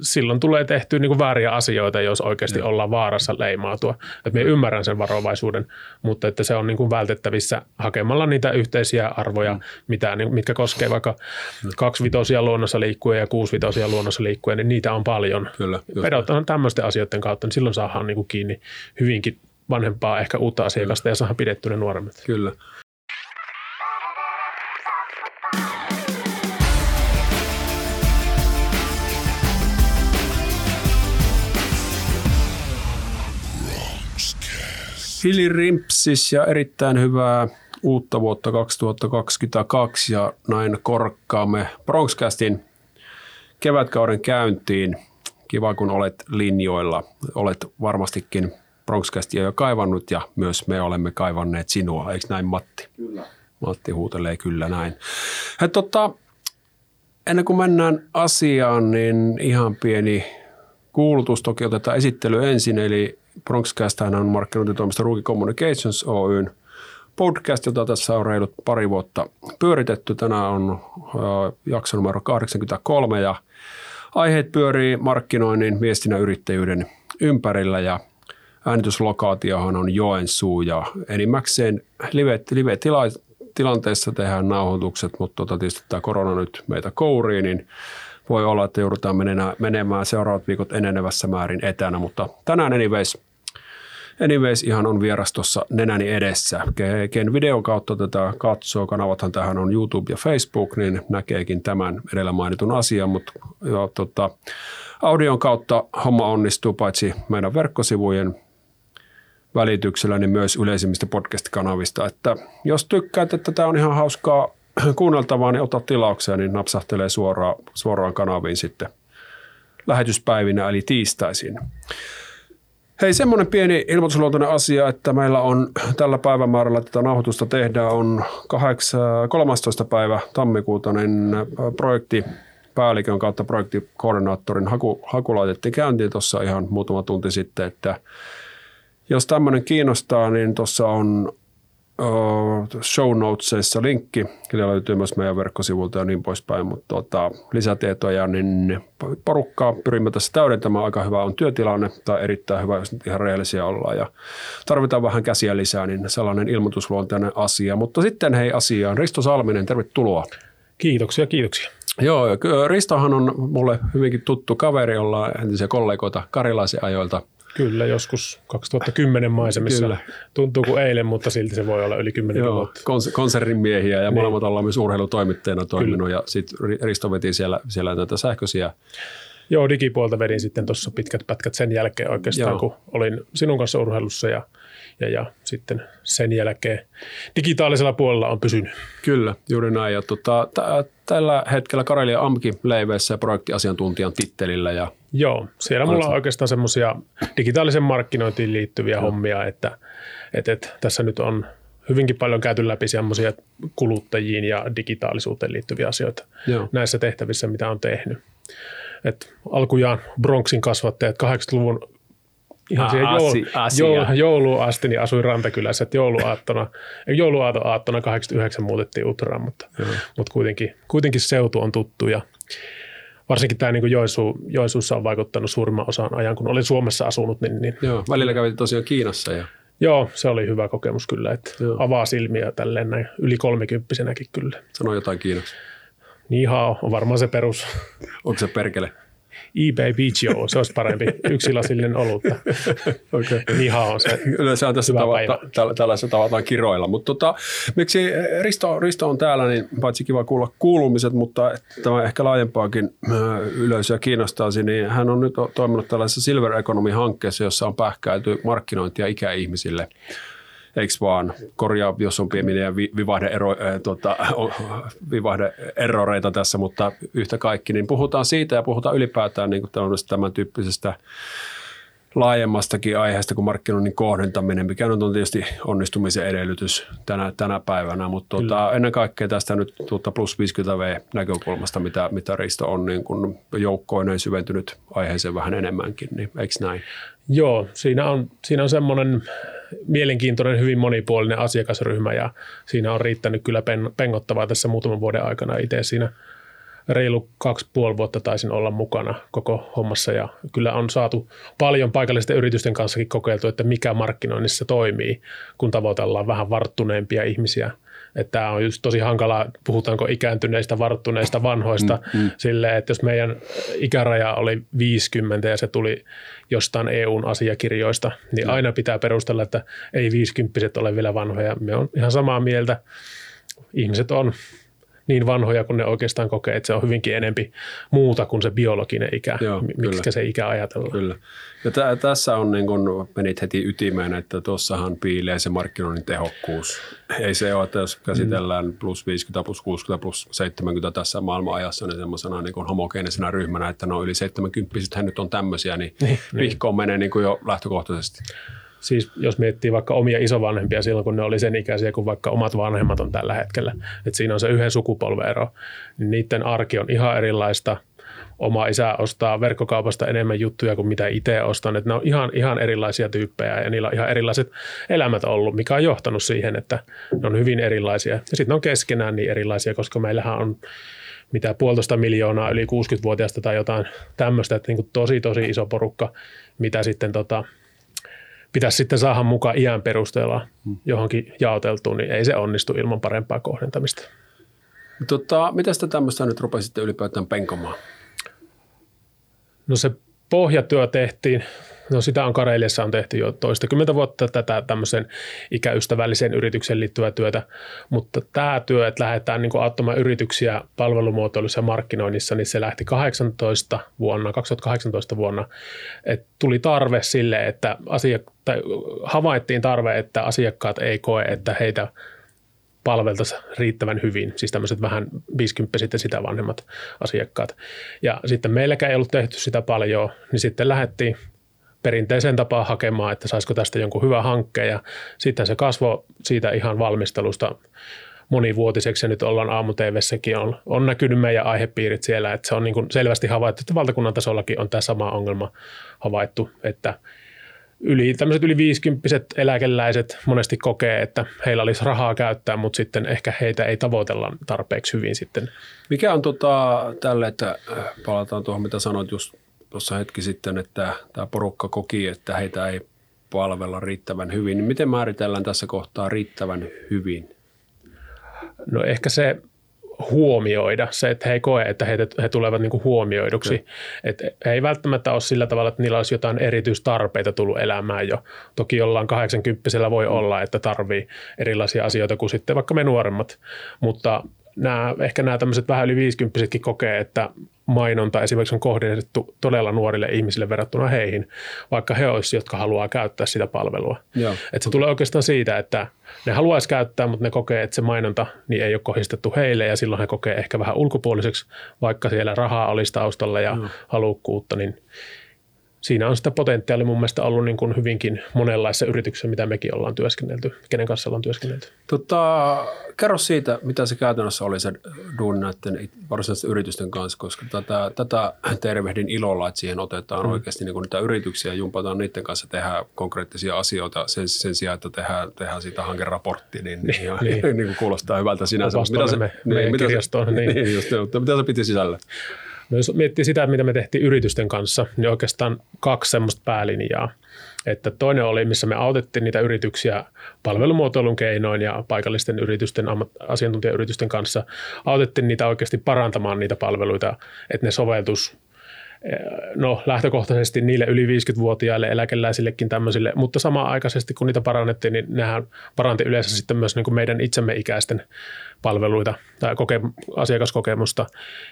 silloin tulee tehtyä niin kuin vääriä asioita, jos oikeasti ja. ollaan vaarassa leimautua. Että me ymmärrän sen varovaisuuden, mutta että se on niin kuin vältettävissä hakemalla niitä yhteisiä arvoja, mm. mitä, niin, mitkä koskee vaikka kaksivitosia luonnossa liikkuja ja kuusivitosia luonnossa liikkuja, niin niitä on paljon. Kyllä, Pedotaan tämmöisten asioiden kautta, niin silloin saadaan niin kuin kiinni hyvinkin vanhempaa, ehkä uutta asiakasta ja saadaan pidettyä ne nuoremmat. Kyllä. Hilirimpsis ja erittäin hyvää uutta vuotta 2022 ja näin korkkaamme Bronxcastin kevätkauden käyntiin. Kiva, kun olet linjoilla. Olet varmastikin Bronxcastia jo kaivannut ja myös me olemme kaivanneet sinua, eikö näin Matti? Kyllä. Matti huutelee kyllä näin. He, tota, ennen kuin mennään asiaan, niin ihan pieni kuulutus. Toki otetaan esittely ensin, eli Bronxcast on markkinointitoimisto Ruki Communications Oyn podcast, jota tässä on reilut pari vuotta pyöritetty. Tänään on jakso numero 83 ja aiheet pyörii markkinoinnin, viestinnän yrittäjyyden ympärillä ja äänityslokaatiohan on Joensuu ja enimmäkseen live, live tehdään nauhoitukset, mutta tota, tietysti tämä korona nyt meitä kouriin, niin voi olla, että joudutaan menemään, menemään seuraavat viikot enenevässä määrin etänä, mutta tänään anyways, anyways ihan on vieras tuossa nenäni edessä. Ken videon kautta tätä katsoo, kanavathan tähän on YouTube ja Facebook, niin näkeekin tämän edellä mainitun asian, mutta jo, tota, audion kautta homma onnistuu paitsi meidän verkkosivujen välityksellä, niin myös yleisimmistä podcast-kanavista. Että jos tykkäät, että tämä on ihan hauskaa kuunneltavaa, niin ota tilauksia, niin napsahtelee suoraan, suoraan kanaviin sitten lähetyspäivinä, eli tiistaisin. Hei, semmoinen pieni ilmoitusluontoinen asia, että meillä on tällä päivämäärällä tätä nauhoitusta tehdään, on 8, 13. päivä tammikuuta, niin projekti päällikön kautta projektikoordinaattorin haku, haku laitettiin käyntiin tuossa ihan muutama tunti sitten, että jos tämmöinen kiinnostaa, niin tuossa on show notesissa linkki, kyllä löytyy myös meidän verkkosivulta ja niin poispäin, mutta tota, lisätietoja, niin porukkaa pyrimme tässä täydentämään. Aika hyvä on työtilanne tai erittäin hyvä, jos nyt ihan rehellisiä ollaan ja tarvitaan vähän käsiä lisää, niin sellainen ilmoitusluonteinen asia. Mutta sitten hei asiaan. Risto Salminen, tervetuloa. Kiitoksia, kiitoksia. Joo, Ristohan on mulle hyvinkin tuttu kaveri, ollaan entisiä kollegoita Karilaisen ajoilta – Kyllä, joskus 2010 maisemissa. Kyllä. Tuntuu kuin eilen, mutta silti se voi olla yli 10 Joo, vuotta. Kons- konsernin miehiä ja niin. molemmat ollaan myös urheilutoimittajana toiminut Kyllä. ja sitten Risto veti siellä, siellä näitä sähköisiä Joo, digipuolta vedin sitten tuossa pitkät pätkät sen jälkeen oikeastaan, Joo. kun olin sinun kanssa urheilussa ja, ja, ja sitten sen jälkeen digitaalisella puolella on pysynyt. Kyllä, juuri näin. Ja tota, t- tällä hetkellä Karelia Amki leiveissä projektiasiantuntijan tittelillä. Ja Joo, siellä mulla on oikeastaan semmoisia digitaalisen markkinointiin liittyviä Joo. hommia, että et, et, tässä nyt on hyvinkin paljon käyty läpi semmoisia kuluttajiin ja digitaalisuuteen liittyviä asioita Joo. näissä tehtävissä, mitä on tehnyt. Et alkujaan Bronxin kasvattajat 80-luvun ihan siihen joulu, joulu, jouluun asti niin asuin Rantakylässä, että jouluaattona, jouluaaton aattona 89 muutettiin Utraan, mutta, mutta kuitenkin, kuitenkin seutu on tuttu ja varsinkin tämä niin Joensuu, Joensuussa on vaikuttanut suurimman osan ajan, kun olin Suomessa asunut. Niin, niin Joo, välillä kävit tosiaan Kiinassa. Ja... Joo, se oli hyvä kokemus kyllä, että Joo. avaa silmiä tälleen näin yli kolmikymppisenäkin kyllä. Sano jotain Kiinaksi. Niin on varmaan se perus. Onko se perkele? eBay Beach se olisi parempi yksilasillinen olutta. okay. Niin on se. Yleensä on tässä tavata, tällä, tällaisessa tavataan kiroilla. Mutta tota, miksi Risto, Risto on täällä, niin paitsi kiva kuulla kuulumiset, mutta tämä ehkä laajempaakin yleisöä kiinnostaisi, niin hän on nyt toiminut tällaisessa Silver Economy-hankkeessa, jossa on pähkäilty markkinointia ikäihmisille eikö vaan, korjaa jos on pieniä vivahde-ero, äh, tota, vivahde-eroreita tässä, mutta yhtä kaikki, niin puhutaan siitä ja puhutaan ylipäätään niin tämän tyyppisestä laajemmastakin aiheesta kuin markkinoinnin kohdentaminen, mikä on tietysti onnistumisen edellytys tänä, tänä päivänä, mutta tuota, ennen kaikkea tästä nyt tuota plus 50V-näkökulmasta, mitä, mitä Risto on niin kun joukkoinen syventynyt aiheeseen vähän enemmänkin, niin eikö näin? Joo, siinä on, siinä on semmoinen mielenkiintoinen, hyvin monipuolinen asiakasryhmä ja siinä on riittänyt kyllä pen, pengottavaa tässä muutaman vuoden aikana. Itse siinä reilu kaksi puoli vuotta taisin olla mukana koko hommassa ja kyllä on saatu paljon paikallisten yritysten kanssakin kokeiltu, että mikä markkinoinnissa toimii, kun tavoitellaan vähän varttuneempia ihmisiä – että tämä on just tosi hankalaa, puhutaanko ikääntyneistä, varttuneista, vanhoista, mm, mm. sille, että jos meidän ikäraja oli 50 ja se tuli jostain EUn asiakirjoista, niin mm. aina pitää perustella, että ei 50 ole vielä vanhoja. Me on ihan samaa mieltä. Ihmiset on niin vanhoja, kun ne oikeastaan kokee, että se on hyvinkin enempi muuta kuin se biologinen ikä, Joo, miksi se ikä ajatellaan. Kyllä. Ja t- tässä on niin kun menit heti ytimeen, että tuossahan piilee se markkinoinnin tehokkuus. Ei se ole, että jos käsitellään plus 50, plus 60, plus 70 tässä maailmanajassa, niin semmoisena niin homogeenisena ryhmänä, että no yli 70 hän nyt on tämmöisiä, niin, niin, niin. vihkoon menee niin kuin jo lähtökohtaisesti. Siis jos miettii vaikka omia isovanhempia silloin, kun ne oli sen ikäisiä kuin vaikka omat vanhemmat on tällä hetkellä, että siinä on se yhden sukupolvero, niin niiden arki on ihan erilaista. Oma isä ostaa verkkokaupasta enemmän juttuja kuin mitä itse ostan. Että ne on ihan, ihan erilaisia tyyppejä ja niillä on ihan erilaiset elämät ollut, mikä on johtanut siihen, että ne on hyvin erilaisia. Ja sitten ne on keskenään niin erilaisia, koska meillähän on mitä puolitoista miljoonaa yli 60-vuotiaista tai jotain tämmöistä, että niin kuin tosi tosi iso porukka, mitä sitten tota, pitäisi sitten saada mukaan iän perusteella hmm. johonkin jaoteltuun, niin ei se onnistu ilman parempaa kohdentamista. Tota, mitä sitä tämmöistä nyt rupesitte ylipäätään penkomaan? No se pohjatyö tehtiin No sitä on Kareliassa on tehty jo toistakymmentä vuotta tätä tämmöisen ikäystävälliseen yritykseen liittyvää työtä, mutta tämä työ, että lähdetään niin auttamaan yrityksiä palvelumuotoilussa ja markkinoinnissa, niin se lähti 18 vuonna, 2018 vuonna, että tuli tarve sille, että asiak- tai havaittiin tarve, että asiakkaat ei koe, että heitä palveltaisiin riittävän hyvin, siis tämmöiset vähän 50 sitten sitä vanhemmat asiakkaat. Ja sitten meilläkään ei ollut tehty sitä paljon, niin sitten lähdettiin perinteiseen tapaan hakemaan, että saisiko tästä jonkun hyvä hankkeen ja sitten se kasvo siitä ihan valmistelusta monivuotiseksi. Ja nyt ollaan aamu on, on näkynyt meidän aihepiirit siellä, että se on niin kuin selvästi havaittu, että valtakunnan tasollakin on tämä sama ongelma havaittu, että yli, tämmöiset yli 50 eläkeläiset monesti kokee, että heillä olisi rahaa käyttää, mutta sitten ehkä heitä ei tavoitella tarpeeksi hyvin sitten. Mikä on tota, tälle, että äh, palataan tuohon, mitä sanoit just tuossa hetki sitten, että tämä porukka koki, että heitä ei palvella riittävän hyvin. Niin miten määritellään tässä kohtaa riittävän hyvin? No ehkä se huomioida, se, että he ei koe, että he, he tulevat niin huomioiduksi. Että he ei välttämättä ole sillä tavalla, että niillä olisi jotain erityistarpeita tullut elämään jo. Toki jollain 80 voi olla, että tarvii erilaisia asioita kuin sitten vaikka me nuoremmat, mutta nämä, ehkä nämä tämmöiset vähän yli 50 kokee, että mainonta esimerkiksi on kohdennettu todella nuorille ihmisille verrattuna heihin, vaikka he olisivat, jotka haluaa käyttää sitä palvelua. Joo. Et se tulee oikeastaan siitä, että ne haluaisi käyttää, mutta ne kokee, että se mainonta niin ei ole kohdistettu heille ja silloin he kokee ehkä vähän ulkopuoliseksi, vaikka siellä rahaa olisi taustalla ja Joo. halukkuutta, niin siinä on sitä potentiaalia mun mielestä ollut niin kuin hyvinkin monenlaisissa yrityksissä, mitä mekin ollaan työskennelty, kenen kanssa ollaan työskennelty. Tota, kerro siitä, mitä se käytännössä oli se duun näiden varsinaisten yritysten kanssa, koska tätä, tätä tervehdin ilolla, että siihen otetaan mm. oikeasti niin kuin niitä yrityksiä ja jumpataan niiden kanssa tehdä konkreettisia asioita sen, sen sijaan, että tehdään, tehdään siitä hankeraportti, niin, niin, ihan, niin. niin kuin kuulostaa hyvältä sinänsä. Mitä se, me, niin, mitä se, niin. niin just, mitä se piti sisällä? No jos miettii sitä, mitä me tehtiin yritysten kanssa, niin oikeastaan kaksi semmoista päälinjaa. Että toinen oli, missä me autettiin niitä yrityksiä palvelumuotoilun keinoin ja paikallisten yritysten, asiantuntijayritysten kanssa. Autettiin niitä oikeasti parantamaan niitä palveluita, että ne soveltus no lähtökohtaisesti niille yli 50-vuotiaille eläkeläisillekin tämmöisille, mutta samaan aikaisesti kun niitä parannettiin, niin nehän paranti yleensä sitten myös niin kuin meidän itsemme ikäisten palveluita tai koke- asiakaskokemusta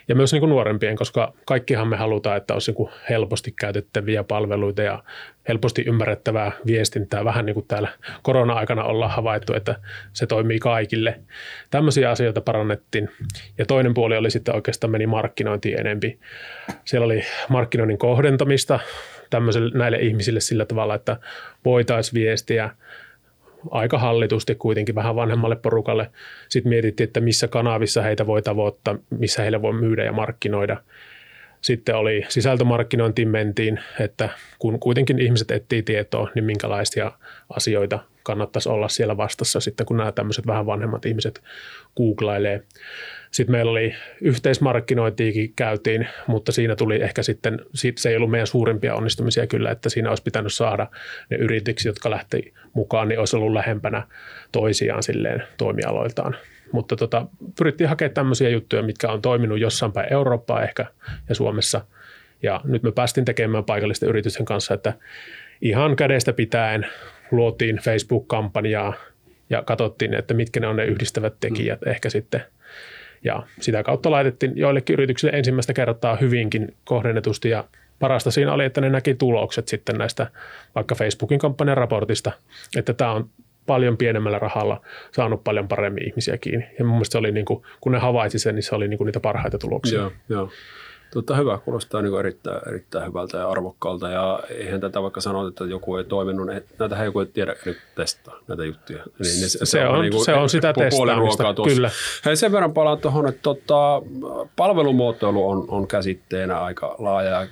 ja myös niin kuin nuorempien, koska kaikkihan me halutaan, että olisi niin kuin helposti käytettäviä palveluita ja helposti ymmärrettävää viestintää, vähän niin kuin täällä korona-aikana ollaan havaittu, että se toimii kaikille. Tämmöisiä asioita parannettiin. Ja toinen puoli oli sitten oikeastaan meni markkinointiin enempi. Siellä oli markkinoinnin kohdentamista näille ihmisille sillä tavalla, että voitaisiin viestiä aika hallitusti kuitenkin vähän vanhemmalle porukalle. Sitten mietittiin, että missä kanavissa heitä voi tavoittaa, missä heille voi myydä ja markkinoida – sitten oli sisältömarkkinointiin mentiin, että kun kuitenkin ihmiset etsii tietoa, niin minkälaisia asioita kannattaisi olla siellä vastassa sitten, kun nämä tämmöiset vähän vanhemmat ihmiset googlailee. Sitten meillä oli yhteismarkkinointiikin käytiin, mutta siinä tuli ehkä sitten, se ei ollut meidän suurimpia onnistumisia kyllä, että siinä olisi pitänyt saada ne yritykset, jotka lähti mukaan, niin olisi ollut lähempänä toisiaan silleen toimialoiltaan. Mutta tota, pyrittiin hakemaan tämmöisiä juttuja, mitkä on toiminut jossain päin Eurooppaa ehkä ja Suomessa. Ja nyt me päästiin tekemään paikallisten yritysten kanssa, että ihan kädestä pitäen luotiin Facebook-kampanjaa ja katsottiin, että mitkä ne on ne yhdistävät tekijät mm. ehkä sitten. Ja sitä kautta laitettiin joillekin yrityksille ensimmäistä kertaa hyvinkin kohdennetusti ja parasta siinä oli, että ne näki tulokset sitten näistä vaikka Facebookin kampanjan raportista, että tämä on paljon pienemmällä rahalla saanut paljon paremmin ihmisiä kiinni. Ja mun mielestä se oli, niin kuin, kun ne havaitsi sen, niin se oli niin kuin niitä parhaita tuloksia. Joo, joo. Tota, hyvä, kuulostaa niin erittäin, erittäin hyvältä ja arvokkaalta. Ja eihän tätä vaikka sanoa, että joku ei toiminut, niin näitä joku ei tiedä nyt testaa näitä juttuja. Niin, niin se, se, on, niin kuin, se on sitä testaamista, kyllä. Hei, sen verran palaan tuohon, että tota, palvelumuotoilu on, on käsitteenä aika laaja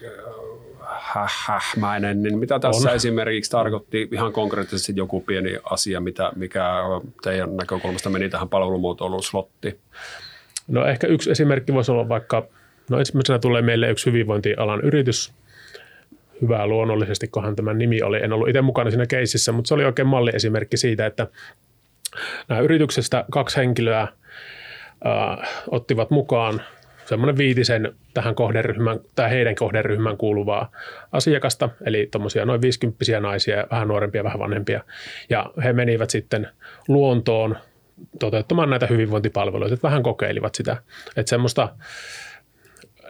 hähmäinen, niin mitä tässä on. esimerkiksi tarkoitti ihan konkreettisesti joku pieni asia, mitä, mikä teidän näkökulmasta meni tähän palvelumuotoiluun slotti? No ehkä yksi esimerkki voisi olla vaikka, no ensimmäisenä tulee meille yksi hyvinvointialan yritys, hyvää luonnollisesti, kohan tämä nimi oli. En ollut itse mukana siinä keississä, mutta se oli oikein malliesimerkki siitä, että nämä yrityksestä kaksi henkilöä äh, ottivat mukaan semmoinen viitisen tähän kohderyhmän, tai heidän kohderyhmään kuuluvaa asiakasta, eli tuommoisia noin 50 naisia, vähän nuorempia, vähän vanhempia. Ja he menivät sitten luontoon toteuttamaan näitä hyvinvointipalveluita, että vähän kokeilivat sitä. Että semmoista,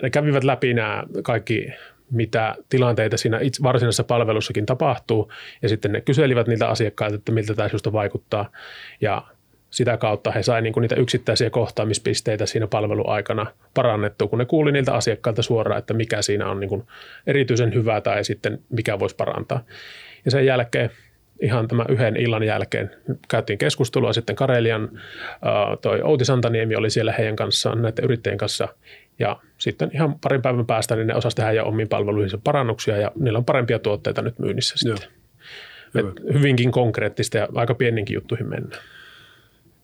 ne kävivät läpi nämä kaikki mitä tilanteita siinä itse varsinaisessa palvelussakin tapahtuu, ja sitten ne kyselivät niiltä asiakkailta, että miltä tämä vaikuttaa, ja sitä kautta he saivat niinku niitä yksittäisiä kohtaamispisteitä siinä palveluaikana parannettua, kun ne kuuli niiltä asiakkailta suoraan, että mikä siinä on niinku erityisen hyvää tai sitten mikä voisi parantaa. Ja sen jälkeen ihan tämän yhden illan jälkeen käytiin keskustelua. Sitten Karelian, toi Outi Santaniemi oli siellä heidän kanssaan, näiden yrittäjien kanssa ja sitten ihan parin päivän päästä niin ne osasivat tehdä jo omiin palveluihinsa parannuksia ja niillä on parempia tuotteita nyt myynnissä sitten. hyvinkin konkreettista ja aika pieninkin juttuihin mennään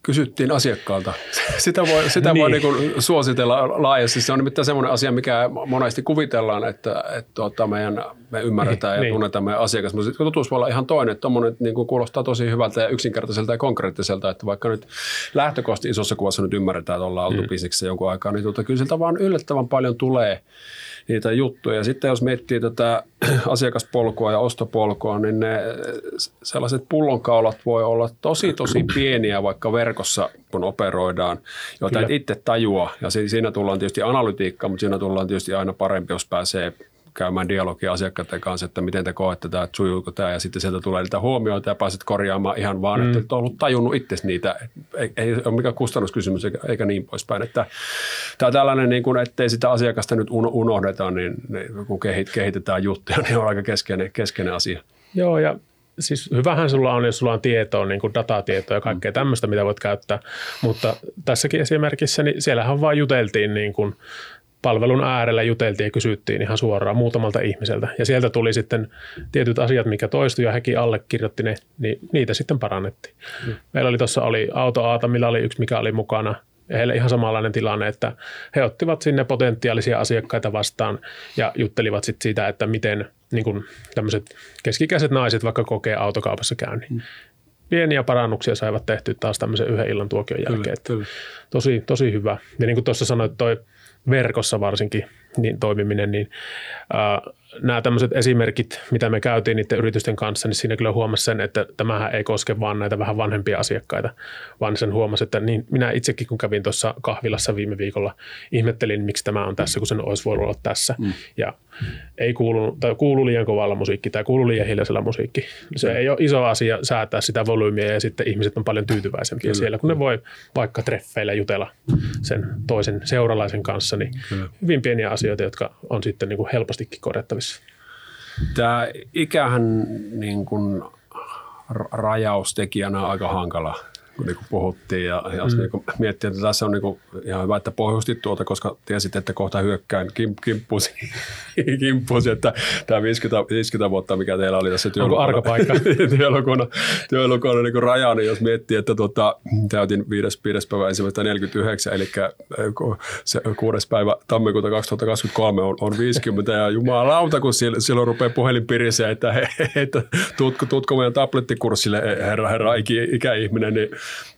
kysyttiin asiakkaalta. Sitä voi, sitä niin. voi niin suositella laajasti. Se on nimittäin semmoinen asia, mikä monesti kuvitellaan, että, että tuota, meidän, me ymmärretään niin, ja niin. tunnetaan meidän asiakas. Mutta totuus voi olla ihan toinen. Että tuommoinen niin kuin kuulostaa tosi hyvältä ja yksinkertaiselta ja konkreettiselta. Että vaikka nyt lähtökohtaisesti isossa kuvassa nyt ymmärretään, että ollaan oltu mm. jonkun aikaa, niin tuota, kyllä siltä vaan yllättävän paljon tulee – niitä juttuja. Sitten jos miettii tätä asiakaspolkua ja ostopolkua, niin ne sellaiset pullonkaulat voi olla tosi tosi pieniä vaikka verkossa, kun operoidaan, joita et itse tajua. Ja siinä tullaan tietysti analytiikka, mutta siinä tullaan tietysti aina parempi, jos pääsee käymään dialogia asiakkaiden kanssa, että miten te koette tämä, että sujuuko tämä, ja sitten sieltä tulee niitä huomioita ja pääset korjaamaan ihan vaan, mm. että et ollut tajunnut itse niitä. Ei, ei ole mikään kustannuskysymys eikä, eikä niin poispäin. Että, tämä tällainen, niin kuin, ettei sitä asiakasta nyt unohdeta, niin, niin kun kehitetään juttuja, niin on aika keskeinen, keskeinen asia. Joo, ja siis hyvähän sulla on, jos sulla on tietoa, niin kuin datatietoa ja kaikkea mm. tämmöistä, mitä voit käyttää. Mutta tässäkin esimerkissä, niin siellähän vaan juteltiin niin kuin palvelun äärellä juteltiin ja kysyttiin ihan suoraan muutamalta ihmiseltä. Ja sieltä tuli sitten tietyt asiat, mikä toistui ja hekin allekirjoitti ne, niin niitä sitten parannettiin. Mm. Meillä oli tuossa oli Auto Aata, millä oli yksi, mikä oli mukana. Ja heille ihan samanlainen tilanne, että he ottivat sinne potentiaalisia asiakkaita vastaan ja juttelivat sitten siitä, että miten niin kuin tämmöiset keskikäiset naiset vaikka kokee autokaupassa käynnin. Mm pieniä parannuksia saivat tehtyä taas tämmöisen yhden illan tuokion jälkeen. Kyllä, kyllä. Tosi, tosi hyvä. Ja niin kuin tuossa sanoit, toi verkossa varsinkin niin toimiminen, niin äh, nämä tämmöiset esimerkit, mitä me käytiin niiden yritysten kanssa, niin siinä kyllä huomasi sen, että tämähän ei koske vaan näitä vähän vanhempia asiakkaita, vaan sen huomasi, että niin minä itsekin kun kävin tuossa kahvilassa viime viikolla, ihmettelin, miksi tämä on tässä, kun sen olisi voinut olla tässä. Mm. Ja ei kuulu, tai kuulu liian kovalla musiikki tai kuulu liian hiljaisella musiikki. Se ei ole iso asia säätää sitä volyymiä ja sitten ihmiset on paljon tyytyväisempiä Kyllä. siellä, kun ne voi vaikka treffeillä jutella sen toisen seuralaisen kanssa, niin Kyllä. hyvin pieniä asioita, jotka on sitten niin kuin helpostikin korjattavissa. Tämä ikähän niin kuin rajaustekijänä on aika hankala kun niin kuin puhuttiin. Ja, ja mm. niin kuin miettii, että tässä on niin kuin ihan hyvä, että pohjustit tuota, koska tiesit, että kohta hyökkään kim, kimppusi, kimppusi, että tämä 50, 50 vuotta, mikä teillä oli tässä työlukona, työlukona niin raja, niin jos miettii, että tuota, täytin 5. 5. päivä ensimmäistä 49, eli se 6. päivä tammikuuta 2023 on, on 50 ja jumalauta, kun silloin rupeaa puhelin pirisee, että, he, että tutko, tutko meidän tablettikurssille, herra, herra, ikä, ikäihminen, niin,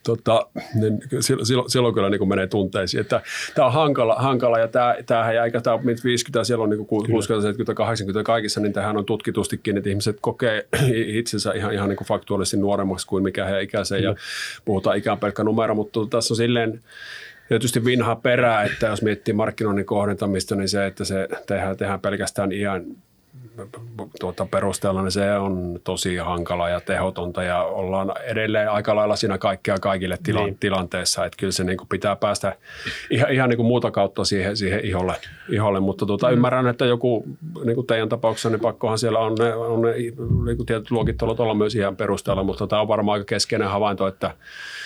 tota, niin silloin, silloin kyllä niin kuin menee tunteisiin. Että tämä on hankala, hankala ja tämä, tämähän ei eikä tämä ole 50, siellä on niin kuin 60, 70, 80 kaikissa, niin tähän on tutkitustikin, että ihmiset kokee itsensä ihan, ihan niin kuin faktuaalisesti nuoremmaksi kuin mikä heidän ikäisen ja puhutaan ikään pelkkä numero, mutta tässä on silleen tietysti vinha perää, että jos miettii markkinoinnin kohdentamista, niin se, että se tehdään, tehdään pelkästään iän tuota perusteella, niin se on tosi hankala ja tehotonta ja ollaan edelleen aika lailla siinä kaikkea kaikille tila- niin. tilanteessa, että kyllä se niin kuin pitää päästä ihan, ihan niin kuin muuta kautta siihen, siihen iholle, iholle. mutta tuota, mm. ymmärrän, että joku niin kuin teidän tapauksessa, niin pakkohan siellä on ne, on ne niin kuin tietyt luokittelut olla myös ihan perusteella, mutta tämä on varmaan aika keskeinen havainto, että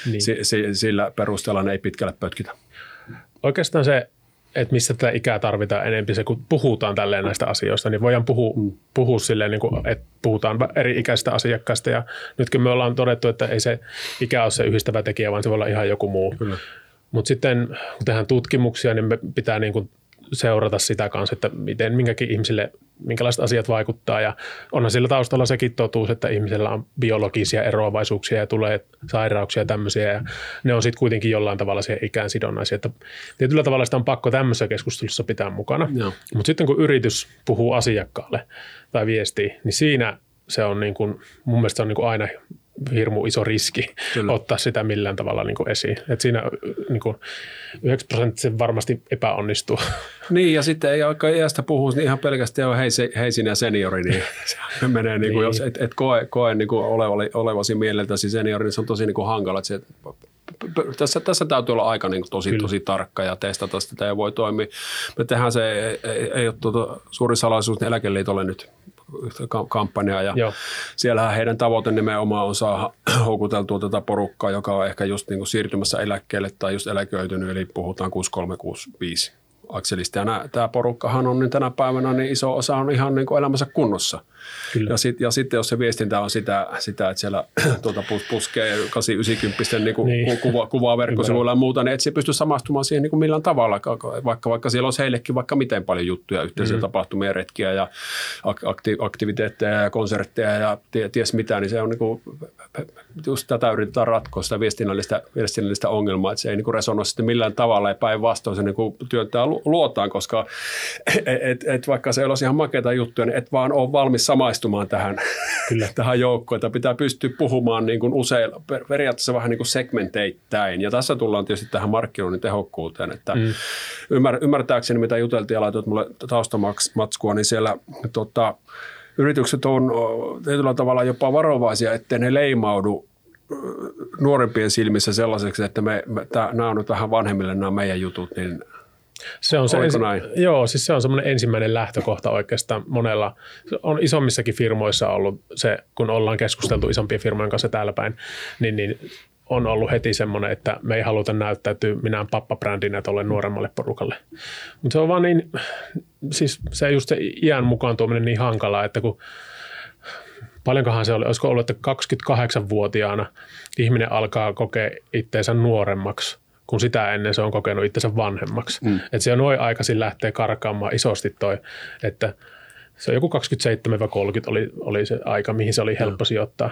niin. si, si, sillä perusteella ne ei pitkälle pötkitä. Oikeastaan se että missä tätä ikää tarvitaan enemmän, se kun puhutaan tälleen näistä asioista, niin voidaan puhua, mm. puhua silleen, niin kuin, että puhutaan eri ikäisistä asiakkaista ja nytkin me ollaan todettu, että ei se ikä ole se yhdistävä tekijä, vaan se voi olla ihan joku muu. Mutta sitten kun tehdään tutkimuksia, niin me pitää niin kuin seurata sitä kanssa, että miten minkäkin ihmisille, minkälaiset asiat vaikuttaa. Ja onhan sillä taustalla sekin totuus, että ihmisellä on biologisia eroavaisuuksia ja tulee sairauksia ja tämmöisiä. Ja ne on sitten kuitenkin jollain tavalla siihen ikään sidonnaisia. Että tietyllä tavalla sitä on pakko tämmöisessä keskustelussa pitää mukana. Mutta sitten kun yritys puhuu asiakkaalle tai viestii, niin siinä se on niin kuin, mun mielestä se on niin kuin aina hirmu iso riski Kyllä. ottaa sitä millään tavalla niin kuin esiin. Et siinä niin kuin 9 prosenttia varmasti epäonnistuu. Niin, ja sitten ei aika iästä puhu, niin ihan pelkästään on heisi, heisin ja seniori, niin se menee, niin kuin, niin. jos et, et koe, koe niin kuin olevasi, olevasi mieleltäsi seniori, niin se on tosi niin kuin hankala. Että se, tässä, tässä täytyy olla aika niin kuin tosi, tosi tarkka ja testata sitä ja voi toimia. Me tehdään se, ei, ei, ei ole tuota, suuri salaisuus niin eläkeliitolle nyt kampanjaa ja Joo. siellähän heidän tavoite nimenomaan on saada houkuteltua tätä porukkaa, joka on ehkä just niin kuin siirtymässä eläkkeelle tai just eläköitynyt, eli puhutaan 6365 akselista. Ja tämä porukkahan on niin tänä päivänä niin iso osa on ihan niin kuin elämänsä kunnossa. Kyllä. Ja, sit, ja sitten jos se viestintä on sitä, sitä että siellä tuota pus, puskee 890 niin kuin niin. kuva, kuvaa verkkosivuilla ja muuta, niin et se pysty samastumaan siihen niin kuin millään tavalla, vaikka, vaikka siellä olisi heillekin vaikka miten paljon juttuja, yhteisiä mm-hmm. tapahtumia, retkiä ja akti, aktiviteetteja ja konsertteja ja ties mitä, niin se on niin kuin, just tätä yritetään ratkoa, sitä viestinnällistä, viestinnällistä ongelmaa, että se ei niin kuin resonoi sitten millään tavalla ja päinvastoin se niin kuin työntää luotaan, koska et, et, et vaikka se olisi ihan makeita juttuja, niin et vaan ole valmis samaistumaan tähän, Kyllä. tähän joukkoon. Että pitää pystyä puhumaan niin kuin usein, periaatteessa vähän niin kuin segmenteittäin. Ja tässä tullaan tietysti tähän markkinoinnin tehokkuuteen. Että mm. ymmär, ymmärtääkseni, mitä juteltiin ja laitoit mulle taustamatskua, niin siellä tota, yritykset on tietyllä tavalla jopa varovaisia, ettei ne leimaudu nuorempien silmissä sellaiseksi, että me, me tää, nämä on nyt vähän vanhemmille nämä meidän jutut, niin se on se ensi, näin? Joo, siis se on semmoinen ensimmäinen lähtökohta oikeastaan monella. On isommissakin firmoissa ollut se, kun ollaan keskusteltu isompien firmojen kanssa täällä päin, niin, niin on ollut heti semmoinen, että me ei haluta näyttäytyä minään pappabrändinä tuolle nuoremmalle porukalle. Mutta se on vaan niin, siis se just se iän mukaan tuominen niin hankalaa, että kun paljonkohan se oli, olisiko ollut, että 28-vuotiaana ihminen alkaa kokea itteensä nuoremmaksi kun sitä ennen se on kokenut itsensä vanhemmaksi. Mm. Että se on noin aikaisin lähtee karkaamaan isosti toi, että se on joku 27-30 oli, oli se aika, mihin se oli helppo mm. sijoittaa.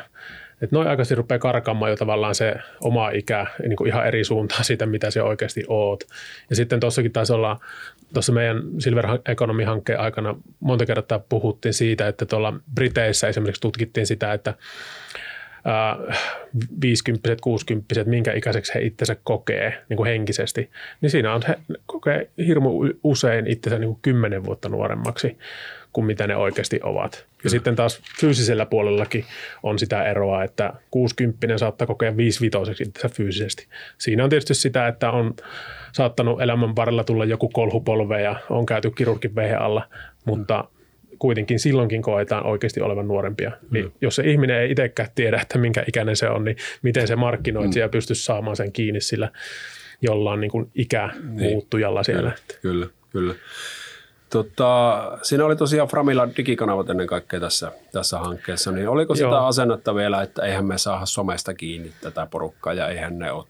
Että noin aikaisin rupeaa karkaamaan jo tavallaan se oma ikä niin kuin ihan eri suuntaan siitä, mitä se oikeasti oot. Ja sitten tuossakin taisi olla, tuossa meidän Silver Economy-hankkeen aikana monta kertaa puhuttiin siitä, että tuolla Briteissä esimerkiksi tutkittiin sitä, että 50 60 minkä ikäiseksi he itsensä kokee niin kuin henkisesti, niin siinä on, he kokee hirmu usein itsensä niin kuin 10 vuotta nuoremmaksi kuin mitä ne oikeasti ovat. Kyllä. Ja sitten taas fyysisellä puolellakin on sitä eroa, että 60 saattaa kokea 55 itsensä fyysisesti. Siinä on tietysti sitä, että on saattanut elämän varrella tulla joku kolhupolve ja on käyty kirurgin alla, mutta kuitenkin silloinkin koetaan oikeasti olevan nuorempia. Mm. Niin jos se ihminen ei itsekään tiedä, että minkä ikäinen se on, niin miten se markkinoitsija mm. pystyisi saamaan sen kiinni sillä jollain niin kuin ikä niin. muuttujalla siellä. Kyllä, kyllä. Tota, siinä oli tosiaan Framilla digikanavat ennen kaikkea tässä, tässä hankkeessa, niin oliko sitä Joo. asennetta vielä, että eihän me saada somesta kiinni tätä porukkaa ja eihän ne ole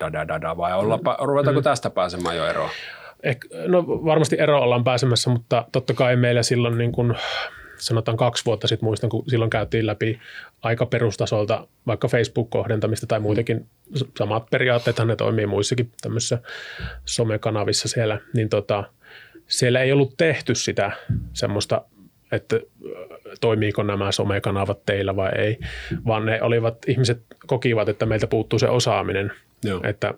da da da da vai olla, ruvetaanko mm. tästä pääsemään jo eroon? No varmasti ero ollaan pääsemässä, mutta totta kai meillä silloin niin kuin, sanotaan kaksi vuotta sitten muistan, kun silloin käytiin läpi aika perustasolta vaikka Facebook-kohdentamista tai muitakin samat periaatteethan ne toimii muissakin tämmöisissä somekanavissa siellä, niin tota, siellä ei ollut tehty sitä semmoista, että toimiiko nämä somekanavat teillä vai ei, vaan ne olivat, ihmiset kokivat, että meiltä puuttuu se osaaminen – Joo. Että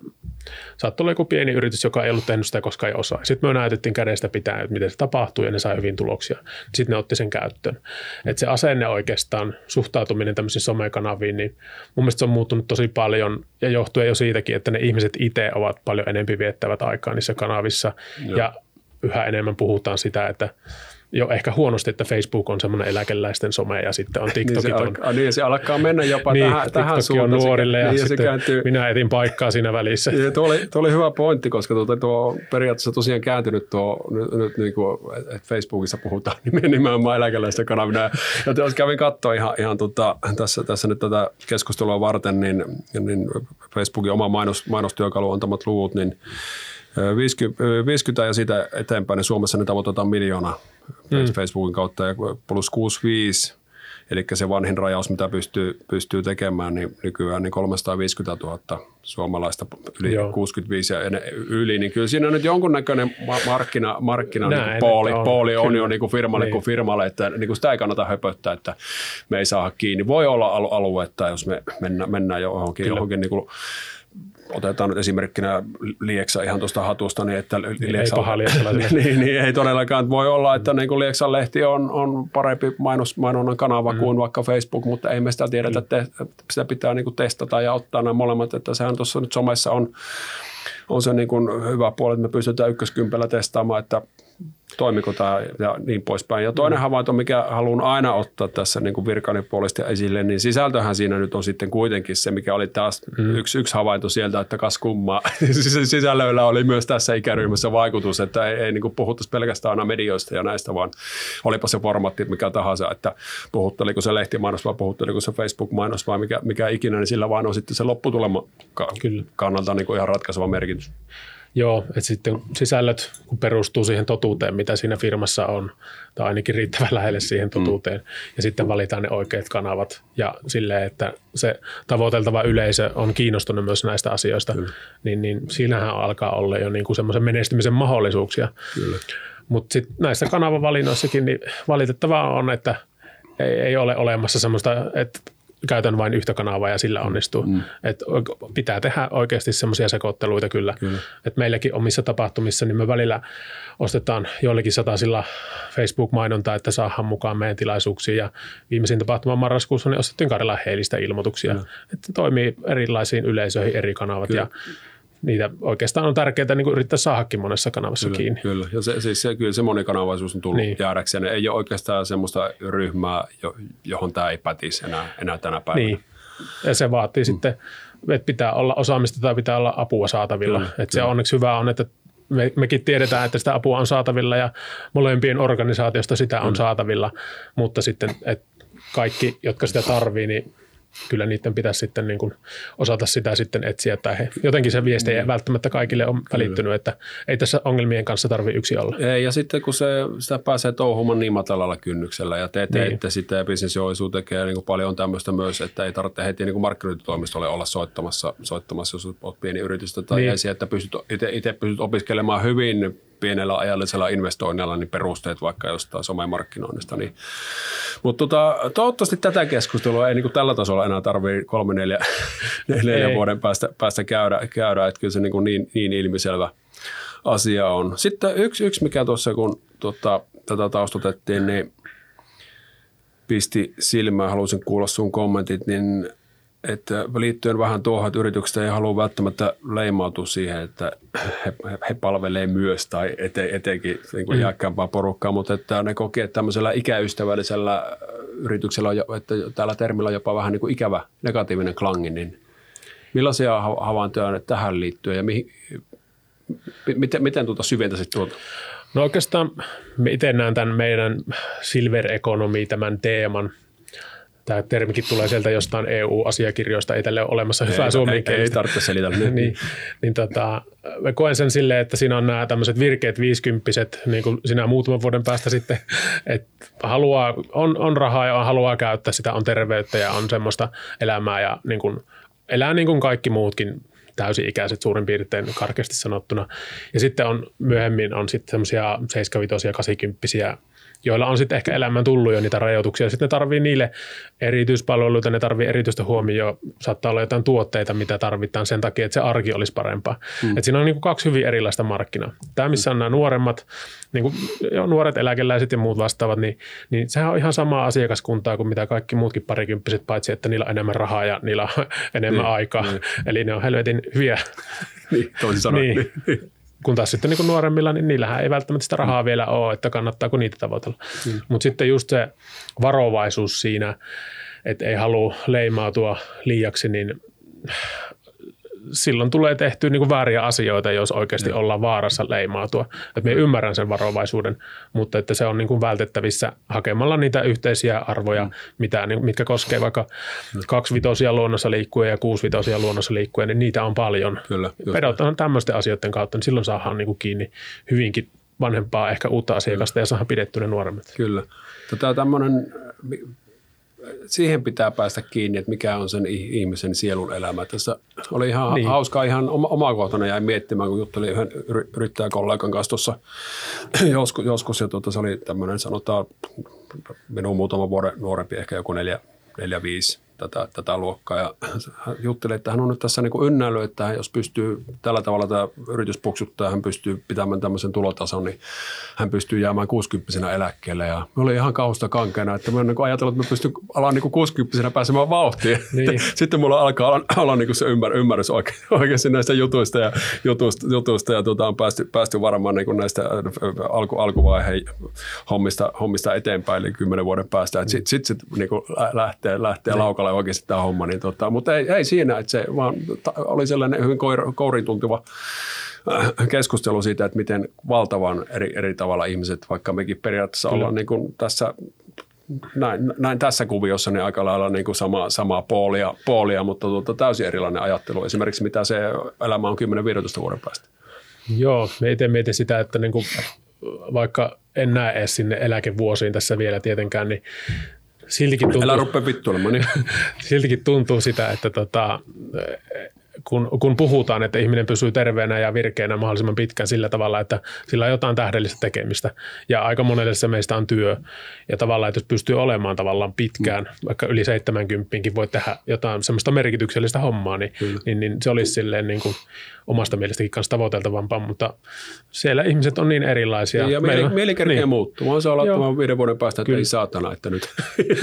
saattoi olla joku pieni yritys, joka ei ollut tehnyt sitä, koska ei osaa. Sitten me näytettiin kädestä pitää, että miten se tapahtuu ja ne sai hyvin tuloksia. Sitten ne otti sen käyttöön. Että se asenne oikeastaan, suhtautuminen tämmöisiin somekanaviin, niin mun mielestä se on muuttunut tosi paljon ja johtuu jo siitäkin, että ne ihmiset itse ovat paljon enempi viettävät aikaa niissä kanavissa Joo. ja yhä enemmän puhutaan sitä, että jo ehkä huonosti, että Facebook on semmoinen eläkeläisten some ja sitten on TikTokit. niin, se alkaa, niin se alkaa mennä jopa niin, tähän, tähän suuntaan. on nuorille ja, niin, ja sitten kääntyy, minä etin paikkaa siinä välissä. Ja tuo, oli, tuo oli hyvä pointti, koska tuo, tuo periaatteessa tosiaan kääntynyt tuo, nyt, nyt niin kuin, että Facebookissa puhutaan nimenomaan eläkeläisten kanavina. Ja jos kävin katsoa ihan, ihan tota, tässä, tässä nyt tätä keskustelua varten, niin, niin Facebookin oma mainos, mainostyökalu antamat luvut, niin 50, 50 ja siitä eteenpäin, niin Suomessa ne tavoitetaan miljoona mm. Facebookin kautta ja plus 65, eli se vanhin rajaus, mitä pystyy, pystyy tekemään, niin nykyään niin 350 000 suomalaista yli Joo. 65 ja yli, niin kyllä siinä nyt jonkunnäköinen markkina, markkina Näin, niin pooli, on, pooli on jo niin kuin firmalle niin. kuin firmalle, että niin kuin sitä ei kannata höpöttää, että me ei saa kiinni. Voi olla aluetta, jos me mennään, mennään johonkin, johonkin niin kuin otetaan nyt esimerkkinä Lieksa ihan tuosta hatusta, niin että Lieksa, ei, niin, niin, ei todellakaan. Voi olla, että niin kuin Lieksan lehti on, on parempi mainos, mainonnan kanava mm. kuin vaikka Facebook, mutta ei me sitä tiedetä, että sitä pitää niin kuin testata ja ottaa nämä molemmat, että sehän tuossa nyt somessa on, on se niin kuin hyvä puoli, että me pystytään ykköskympellä testaamaan, että toimiko tämä ja niin poispäin. Ja toinen mm. havainto, mikä haluan aina ottaa tässä niin kuin virkani puolesta esille, niin sisältöhän siinä nyt on sitten kuitenkin se, mikä oli taas mm. yksi, yksi havainto sieltä, että kas kummaa. Sisällöillä oli myös tässä ikäryhmässä vaikutus, että ei, ei niin kuin puhuttaisi pelkästään aina medioista ja näistä, vaan olipa se formaatti mikä tahansa, että puhutteliko se lehtimainos vai puhutteliko se Facebook-mainos vai mikä, mikä ikinä, niin sillä vaan on sitten se lopputulema kannalta niin kuin ihan ratkaiseva merkitys. Joo, että sitten sisällöt, kun perustuu siihen totuuteen, mitä siinä firmassa on, tai ainakin riittävän lähelle siihen totuuteen, mm. ja sitten valitaan ne oikeat kanavat, ja silleen, että se tavoiteltava yleisö on kiinnostunut myös näistä asioista, Kyllä. niin, niin siinähän alkaa olla jo niin kuin semmoisen menestymisen mahdollisuuksia. Mutta sitten näissä kanavavalinnoissakin niin valitettavaa on, että ei, ei ole olemassa semmoista, että käytän vain yhtä kanavaa ja sillä onnistuu. Mm. Et pitää tehdä oikeasti semmoisia sekoitteluita kyllä. kyllä. Et meilläkin omissa tapahtumissa niin me välillä ostetaan joillekin satasilla Facebook-mainontaa, että saadaan mukaan meidän tilaisuuksiin. Ja viimeisin tapahtuma marraskuussa niin ostettiin Karjalan heilistä ilmoituksia. Mm. Että toimii erilaisiin yleisöihin eri kanavat. Kyllä. Ja niitä oikeastaan on tärkeää niin yrittää saadakin monessa kanavassa kyllä, kiinni. Kyllä, ja se, siis se, kyllä se monikanavaisuus on tullut niin. jäädäkseen. Ei ole oikeastaan semmoista ryhmää, johon tämä ei pätisi enää, enää tänä päivänä. Niin, ja se vaatii mm. sitten, että pitää olla osaamista tai pitää olla apua saatavilla. Kyllä, että kyllä. se onneksi hyvä on, että me, mekin tiedetään, että sitä apua on saatavilla ja molempien organisaatiosta sitä on mm. saatavilla, mutta sitten, että kaikki, jotka sitä tarvii, niin kyllä niiden pitäisi sitten niin kuin osata sitä sitten etsiä. Tai he, jotenkin se viesti ei mm. välttämättä kaikille on välittynyt, että ei tässä ongelmien kanssa tarvi yksi olla. Ei, ja sitten kun se, sitä pääsee touhumaan niin matalalla kynnyksellä ja te teette niin. sitten ja bisnesjoisu tekee niin kuin paljon tämmöistä myös, että ei tarvitse heti niin kuin markkinointitoimistolle olla soittamassa, soittamassa, jos olet pieni yritys tai niin. että pystyt, itse pystyt opiskelemaan hyvin pienellä ajallisella investoinnilla niin perusteet vaikka jostain somemarkkinoinnista. Niin. Mutta tota, toivottavasti tätä keskustelua ei niin kuin tällä tasolla enää tarvitse kolme, neljä, neljä vuoden päästä, päästä käydä, käydä. että kyllä se niin, kuin niin, niin ilmiselvä asia on. Sitten yksi, yksi mikä tuossa kun tota, tätä taustatettiin, niin pisti silmään, halusin kuulla sun kommentit, niin että liittyen vähän tuohon, että yritykset ei halua välttämättä leimautua siihen, että he, he palvelee myös tai ete, etenkin niin kuin mm. iäkkäämpää porukkaa, mutta että ne kokee, että tämmöisellä ikäystävällisellä yrityksellä, että tällä termillä on jopa vähän niin kuin ikävä negatiivinen klangi, niin millaisia havaintoja tähän liittyy ja mihin, miten, miten tuota syventäisit tuota? No oikeastaan itse näen tämän meidän silver economy, tämän teeman – tämä termikin tulee sieltä jostain EU-asiakirjoista, ei tälle ole olemassa hyvää suomenkielistä. Ei, ei tarvitse selitellä. niin, niin, niin tota, mä koen sen silleen, että siinä on nämä tämmöiset virkeät viisikymppiset, niin kuin sinä muutaman vuoden päästä sitten, että haluaa, on, on rahaa ja haluaa käyttää sitä, on terveyttä ja on semmoista elämää ja niin kuin, elää niin kuin kaikki muutkin täysi-ikäiset suurin piirtein karkeasti sanottuna. Ja sitten on myöhemmin on sitten semmoisia 75 80 joilla on sitten ehkä elämän tullut jo niitä rajoituksia. Sitten ne tarvii niille erityispalveluita, ne tarvii erityistä huomioon. Saattaa olla jotain tuotteita, mitä tarvitaan sen takia, että se arki olisi parempaa. Mm. Et siinä on niin kuin kaksi hyvin erilaista markkinaa. Tämä, missä on nämä nuoremmat, niin kuin jo nuoret eläkeläiset ja muut vastaavat, niin, niin sehän on ihan samaa asiakaskuntaa kuin mitä kaikki muutkin parikymppiset, paitsi että niillä on enemmän rahaa ja niillä on enemmän niin, aikaa. Niin. Eli ne on helvetin hyviä. Niin, toisin sanoen. niin. niin. Kun taas sitten niin nuoremmilla, niin niillähän ei välttämättä sitä rahaa mm. vielä ole, että kannattaako niitä tavoitella. Mm. Mutta sitten just se varovaisuus siinä, että ei halua leimautua liiaksi, niin silloin tulee tehtyä niin kuin vääriä asioita, jos oikeasti no. ollaan vaarassa leimautua. Et me ymmärrän sen varovaisuuden, mutta että se on niin kuin vältettävissä hakemalla niitä yhteisiä arvoja, mm. mitä, niin, mitkä koskee vaikka mm. kaksivitosia luonnossa liikkuen ja kuusivitosia luonnossa liikkuen, niin niitä on paljon. Kyllä, Pedotaan tämmöisten asioiden kautta, niin silloin saadaan niin kuin kiinni hyvinkin vanhempaa, ehkä uutta asiakasta Kyllä. ja saadaan pidettyä ne nuoremmat. Kyllä. Tota, tämmöinen siihen pitää päästä kiinni, että mikä on sen ihmisen sielun elämä. Tässä oli ihan niin. hauskaa, ihan oma, omakohtainen jäi miettimään, kun juttelin yhden yrittäjäkollegan kanssa tuossa joskus, joskus ja tuota, se oli tämmöinen sanotaan minun muutama vuoden nuorempi, ehkä joku neljä, neljä viisi tätä, tätä luokkaa. Ja hän jutteli, että hän on nyt tässä niin ynnäily, että jos pystyy tällä tavalla tämä yritys puksuttaa hän pystyy pitämään tämmöisen tulotason, niin hän pystyy jäämään 60 eläkkeelle. Ja me oli ihan kausta kankeena, että mä niin ajatellut, että mä pystyn alan niin 60 pääsemään vauhtiin. Niin. Sitten mulla alkaa olla, olla niin se ymmär, ymmärrys oikein, oikeasti näistä jutuista ja, jutuista, jutuista ja tuota, on päästy, päästy varmaan niin näistä alku, alkuvaiheen hommista, hommista eteenpäin, eli kymmenen vuoden päästä. Sitten sit, sit, niin lähtee, lähtee niin. Hankala oikeasti tämä homma, niin tota, mutta ei, ei siinä, että se vaan oli sellainen hyvin kourin tuntuva äh, keskustelu siitä, että miten valtavan eri, eri tavalla ihmiset, vaikka mekin periaatteessa Kyllä. ollaan niin kuin tässä näin, näin tässä kuviossa niin aika lailla niin kuin sama, samaa poolia, poolia mutta tuota, täysin erilainen ajattelu. Esimerkiksi mitä se elämä on 10-15 vuoden päästä. Joo, me itse mietin sitä, että niin kuin, vaikka en näe edes sinne eläkevuosiin tässä vielä tietenkään, niin siltikin tuntuu, Älä rupea niin. siltikin tuntuu sitä, että tota, kun, kun puhutaan, että ihminen pysyy terveenä ja virkeänä mahdollisimman pitkään sillä tavalla, että sillä on jotain tähdellistä tekemistä. Ja aika monelle se meistä on työ. Ja tavallaan, että jos pystyy olemaan tavallaan pitkään, mm. vaikka yli 70 voi tehdä jotain semmoista merkityksellistä hommaa, niin, mm. niin, niin se olisi silleen niin kuin omasta mielestäkin kanssa tavoiteltavampaa, mutta siellä ihmiset on niin erilaisia. Ja, ja mieli, mieli kerkee niin. muuttuu. Mä olla että viiden vuoden päästä, että Kyllä. ei saatana, että nyt,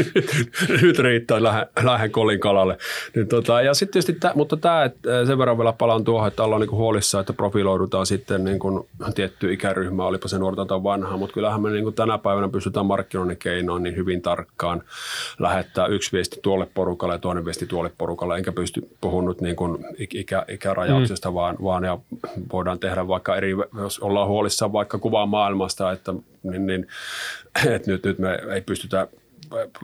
nyt riittää, lähden, lähden kolin kalalle. Niin tota, ja sitten tietysti, mutta tämä, että sen verran vielä palaan tuohon, että ollaan niin huolissaan, että profiloidutaan sitten niin kuin tietty ikäryhmä, olipa se nuorta tai vanha, mutta kyllähän me niin kuin tänä päivänä pystytään markkinoinnin keinoin niin hyvin tarkkaan lähettää yksi viesti tuolle porukalle ja toinen viesti tuolle porukalle, enkä pysty puhumaan nyt niin kuin ikä, ikärajauksesta, mm. vaan, vaan ja voidaan tehdä vaikka eri, jos ollaan huolissaan vaikka kuvaa maailmasta, että niin, niin, että nyt, nyt me ei pystytä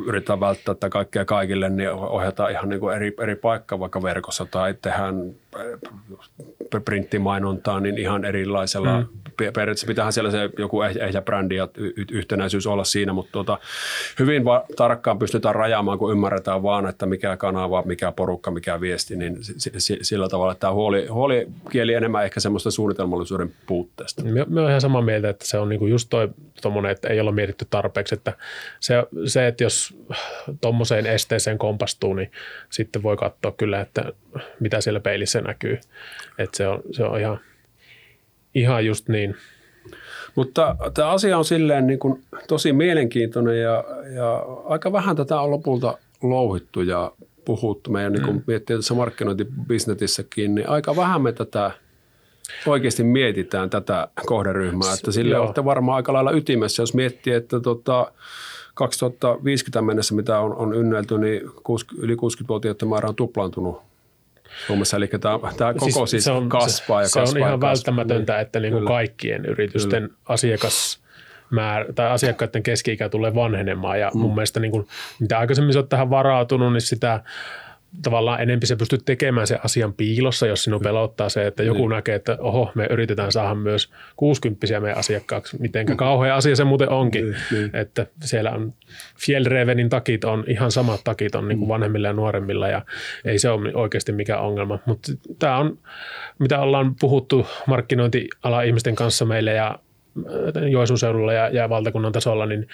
yritetään välttää tätä kaikkea kaikille, niin ohjataan ihan niin kuin eri, eri paikka vaikka verkossa tai tehdään printtimainontaa niin ihan erilaisella. Mm. Periaatteessa pitäähän siellä se joku ehjä brändi ja yhtenäisyys olla siinä, mutta tuota, hyvin va- tarkkaan pystytään rajaamaan, kun ymmärretään vaan, että mikä kanava, mikä porukka, mikä viesti, niin s- sillä tavalla, että tämä huoli, huoli kieli enemmän ehkä semmoista suunnitelmallisuuden puutteesta. Me, me on ihan samaa mieltä, että se on niinku just toi tommonen, että ei olla mietitty tarpeeksi, että se, se että jos tuommoiseen esteeseen kompastuu, niin sitten voi katsoa kyllä, että mitä siellä peilissä näkyy. Että se on, se on ihan, ihan just niin. Mutta tämä asia on silleen niin kuin tosi mielenkiintoinen ja, ja aika vähän tätä on lopulta louhittu ja puhut meidän niin mm. miettii tässä markkinointibisnetissäkin, niin aika vähän me tätä oikeasti mietitään tätä kohderyhmää, että sille Joo. olette varmaan aika lailla ytimessä, jos miettii, että tota, 2050 mennessä, mitä on, on ynnelty, niin yli 60-vuotiaiden määrä on tuplaantunut Suomessa, eli tämä, tämä koko siis, siis se on, kasvaa ja se, kasvaa. Se on ihan välttämätöntä, niin, että niin kuin kaikkien yritysten Kyllä. asiakas määrä, tai asiakkaiden keski-ikä tulee vanhenemaan ja mm. mun mielestä niin kuin, mitä aikaisemmin sä oot tähän varautunut, niin sitä tavallaan enempi se pystyt tekemään sen asian piilossa, jos sinun pelottaa se, että joku niin. näkee, että oho, me yritetään saada myös 60 meidän asiakkaaksi. Mitenkä kauhea asia se muuten onkin, niin, niin. että siellä on Fjellrevenin takit on ihan samat takit on niin kuin mm. vanhemmilla ja nuoremmilla ja ei se ole oikeasti mikään ongelma. Mutta tämä on, mitä ollaan puhuttu markkinointiala ihmisten kanssa meille ja Joensuun seudulla ja, ja valtakunnan tasolla, niin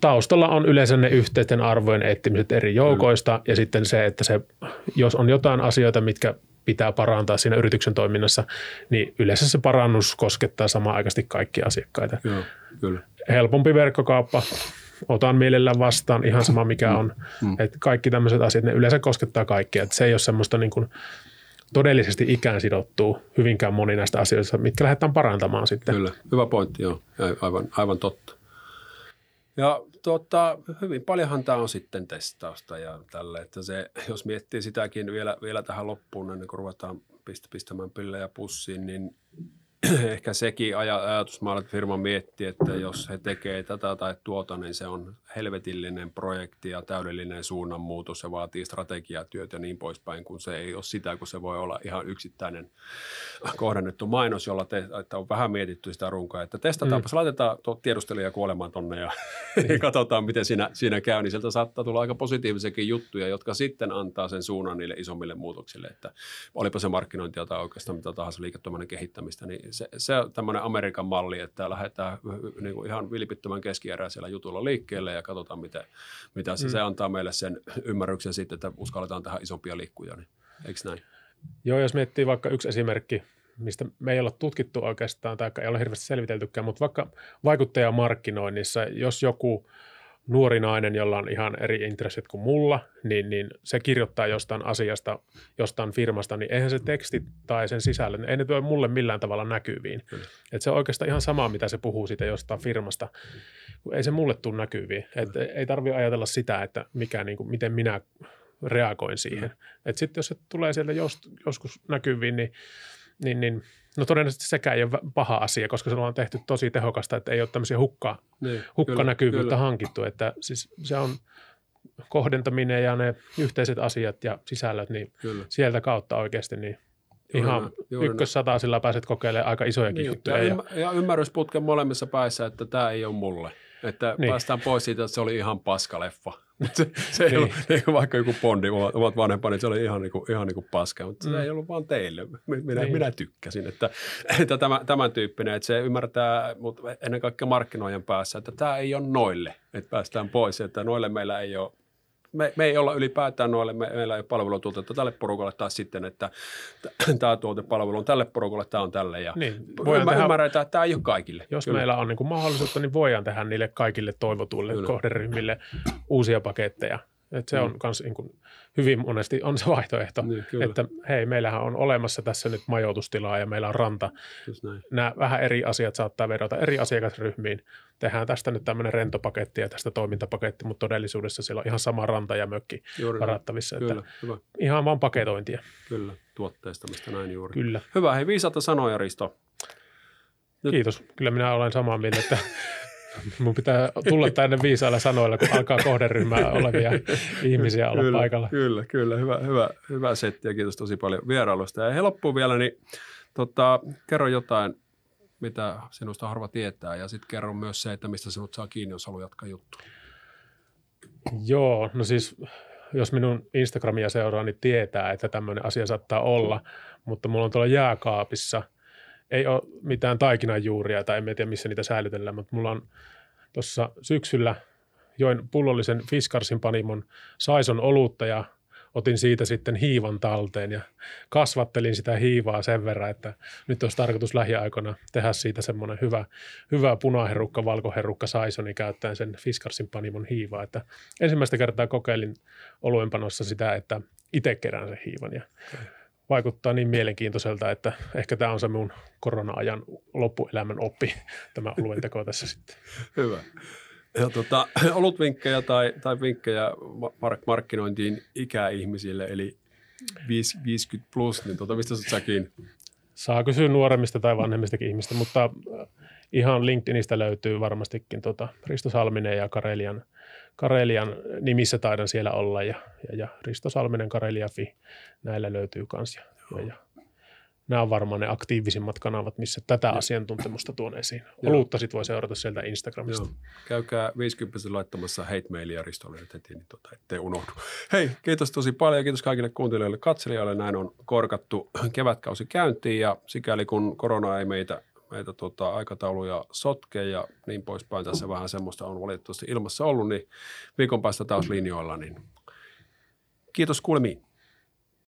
taustalla on yleensä ne yhteisten arvojen etsimiset eri joukoista mm. ja sitten se, että se, jos on jotain asioita, mitkä pitää parantaa siinä yrityksen toiminnassa, niin yleensä se parannus koskettaa samaan aikaisesti kaikkia asiakkaita. Joo, kyllä. Helpompi verkkokauppa, otan mielellään vastaan ihan sama mikä mm. on. Mm. Että kaikki tämmöiset asiat, ne yleensä koskettaa kaikkia. Että se ei ole semmoista niin kuin todellisesti ikään sidottuu hyvinkään moni näistä asioista, mitkä lähdetään parantamaan sitten. Kyllä, hyvä pointti, joo. Aivan, aivan totta. Ja tuota, hyvin paljonhan tämä on sitten testausta ja tälle, että se, jos miettii sitäkin vielä, vielä tähän loppuun, ennen kuin ruvetaan pistämään pillejä pussiin, niin ehkä sekin ajatusmaailma, että firma miettii, että jos he tekee tätä tai tuota, niin se on helvetillinen projekti ja täydellinen suunnanmuutos. Se vaatii strategiatyöt ja niin poispäin, kun se ei ole sitä, kun se voi olla ihan yksittäinen kohdennettu mainos, jolla te, että on vähän mietitty sitä runkoa, että testataanpa, mm. laitetaan tiedustelija kuolemaan tonne ja, ja katsotaan, miten siinä, siinä käy, niin sieltä saattaa tulla aika positiivisiakin juttuja, jotka sitten antaa sen suunnan niille isommille muutoksille, että olipa se markkinointia tai oikeastaan mitä tahansa liiketoiminnan kehittämistä, niin se, se on tämmöinen Amerikan malli, että lähdetään niin kuin ihan vilpittömän keskieräisellä jutulla liikkeelle ja katsotaan, mitä, mitä se, mm. se antaa meille sen ymmärryksen sitten, että uskalletaan tähän isompia liikkuja, niin eikö näin? Joo, jos miettii vaikka yksi esimerkki, mistä me ei olla tutkittu oikeastaan tai ei ole hirveästi selviteltykään, mutta vaikka vaikuttajamarkkinoinnissa, jos joku nuori nainen, jolla on ihan eri intressit kuin mulla, niin, niin se kirjoittaa jostain asiasta, jostain firmasta, niin eihän se teksti tai sen sisällö, ei ne tuo mulle millään tavalla näkyviin. Et se on oikeastaan ihan sama, mitä se puhuu siitä jostain firmasta, kun ei se mulle tule näkyviin. Et ei tarvitse ajatella sitä, että mikä, niin kuin, miten minä reagoin siihen. Sitten jos se tulee sieltä jos, joskus näkyviin, niin, niin, niin No todennäköisesti sekään ei ole paha asia, koska se on tehty tosi tehokasta, että ei ole tämmöisiä hukka, niin, hukkanäkyvyyttä kyllä. hankittu. Että siis se on kohdentaminen ja ne yhteiset asiat ja sisällöt, niin kyllä. sieltä kautta oikeasti niin ihan ykkössataisilla pääset kokeilemaan aika isojakin niin, juttuja. Ja, ja ymmärrysputken molemmissa päissä, että tämä ei ole mulle. Että niin. päästään pois siitä, että se oli ihan paskaleffa. se, se ei niin. ollut, niin vaikka joku Bondi, omat vanhempani, se oli ihan, niin kuin, ihan niin kuin paska, mutta mm. se ei ollut vaan teille. Minä, niin. minä tykkäsin, että, että tämä, tämän tyyppinen, että se ymmärtää, mutta ennen kaikkea markkinoijan päässä, että tämä ei ole noille, että päästään pois, että noille meillä ei ole me, me ei olla ylipäätään noille, me, meillä ei ole palvelutuotetta tälle porukalle tai sitten, että tämä tuotepalvelu on tälle porukalle, tämä on tälle. Ja niin, voidaan tehdä, ymmärretään, että tämä ei ole kaikille. Jos Kyllä. meillä on niin kuin mahdollisuutta, niin voidaan tehdä niille kaikille toivotuille Kyllä. kohderyhmille uusia paketteja. Et se mm. on myös niin kuin, hyvin monesti on se vaihtoehto, niin, että hei, meillähän on olemassa tässä nyt majoitustilaa ja meillä on ranta. Nämä vähän eri asiat saattaa vedota eri asiakasryhmiin. Tehdään tästä nyt tämmöinen rentopaketti ja tästä toimintapaketti, mutta todellisuudessa siellä on ihan sama ranta ja mökki juuri varattavissa. Kyllä, että hyvä. Ihan vaan paketointia. Kyllä, tuotteistamista näin juuri. Kyllä. Hyvä, hei viisaata sanoja Risto. Nyt. Kiitos. Kyllä minä olen samaa mieltä, että Mun pitää tulla tänne viisailla sanoilla, kun alkaa kohderyhmää olevia ihmisiä olla kyllä, paikalla. Kyllä, kyllä. Hyvä, hyvä, hyvä setti ja kiitos tosi paljon vierailusta. Ja loppuun vielä, niin tota, kerro jotain, mitä sinusta harva tietää ja sitten kerro myös se, että mistä sinut saa kiinni, jos haluaa jatkaa juttua. Joo, no siis jos minun Instagramia seuraa, niin tietää, että tämmöinen asia saattaa olla, mutta mulla on tuolla jääkaapissa – ei ole mitään taikinanjuuria tai en tiedä missä niitä säilytellään, mutta mulla on tuossa syksyllä join pullollisen Fiskarsin panimon Saison olutta ja otin siitä sitten hiivan talteen ja kasvattelin sitä hiivaa sen verran, että nyt olisi tarkoitus lähiaikoina tehdä siitä semmoinen hyvä, hyvä punaherukka, valkoherukka saisoni käyttäen sen Fiskarsin panimon hiivaa. Että ensimmäistä kertaa kokeilin oluenpanossa sitä, että itse kerään sen hiivan ja vaikuttaa niin mielenkiintoiselta, että ehkä tämä on se mun korona-ajan loppuelämän oppi, tämä oluen teko tässä sitten. Hyvä. Ja tota, olutvinkkejä tai, tai vinkkejä mark- markkinointiin ikäihmisille, eli 50 plus, niin tota, mistä säkin? Saa kysyä nuoremmista tai vanhemmistakin ihmistä, mutta äh, ihan LinkedInistä löytyy varmastikin tota Risto Salminen ja Karelian, Karelian nimissä taidan siellä olla ja, ja, ja Risto Salminen, Karelia.fi, näillä löytyy kans. Ja, ja, ja nämä on varmaan ne aktiivisimmat kanavat, missä tätä ja. asiantuntemusta tuon esiin. Olutta sitten voi seurata sieltä Instagramista. Joo. Käykää 50 laittamassa hate mailia Ristolle heti, niin tota, ettei unohdu. Hei, kiitos tosi paljon ja kiitos kaikille kuuntelijoille katselijoille. Näin on korkattu kevätkausi käyntiin ja sikäli kun korona ei meitä meitä tota, aikatauluja sotke ja niin poispäin. Tässä vähän semmoista on valitettavasti ilmassa ollut, niin viikon päästä taas linjoilla. Niin kiitos kuulemiin.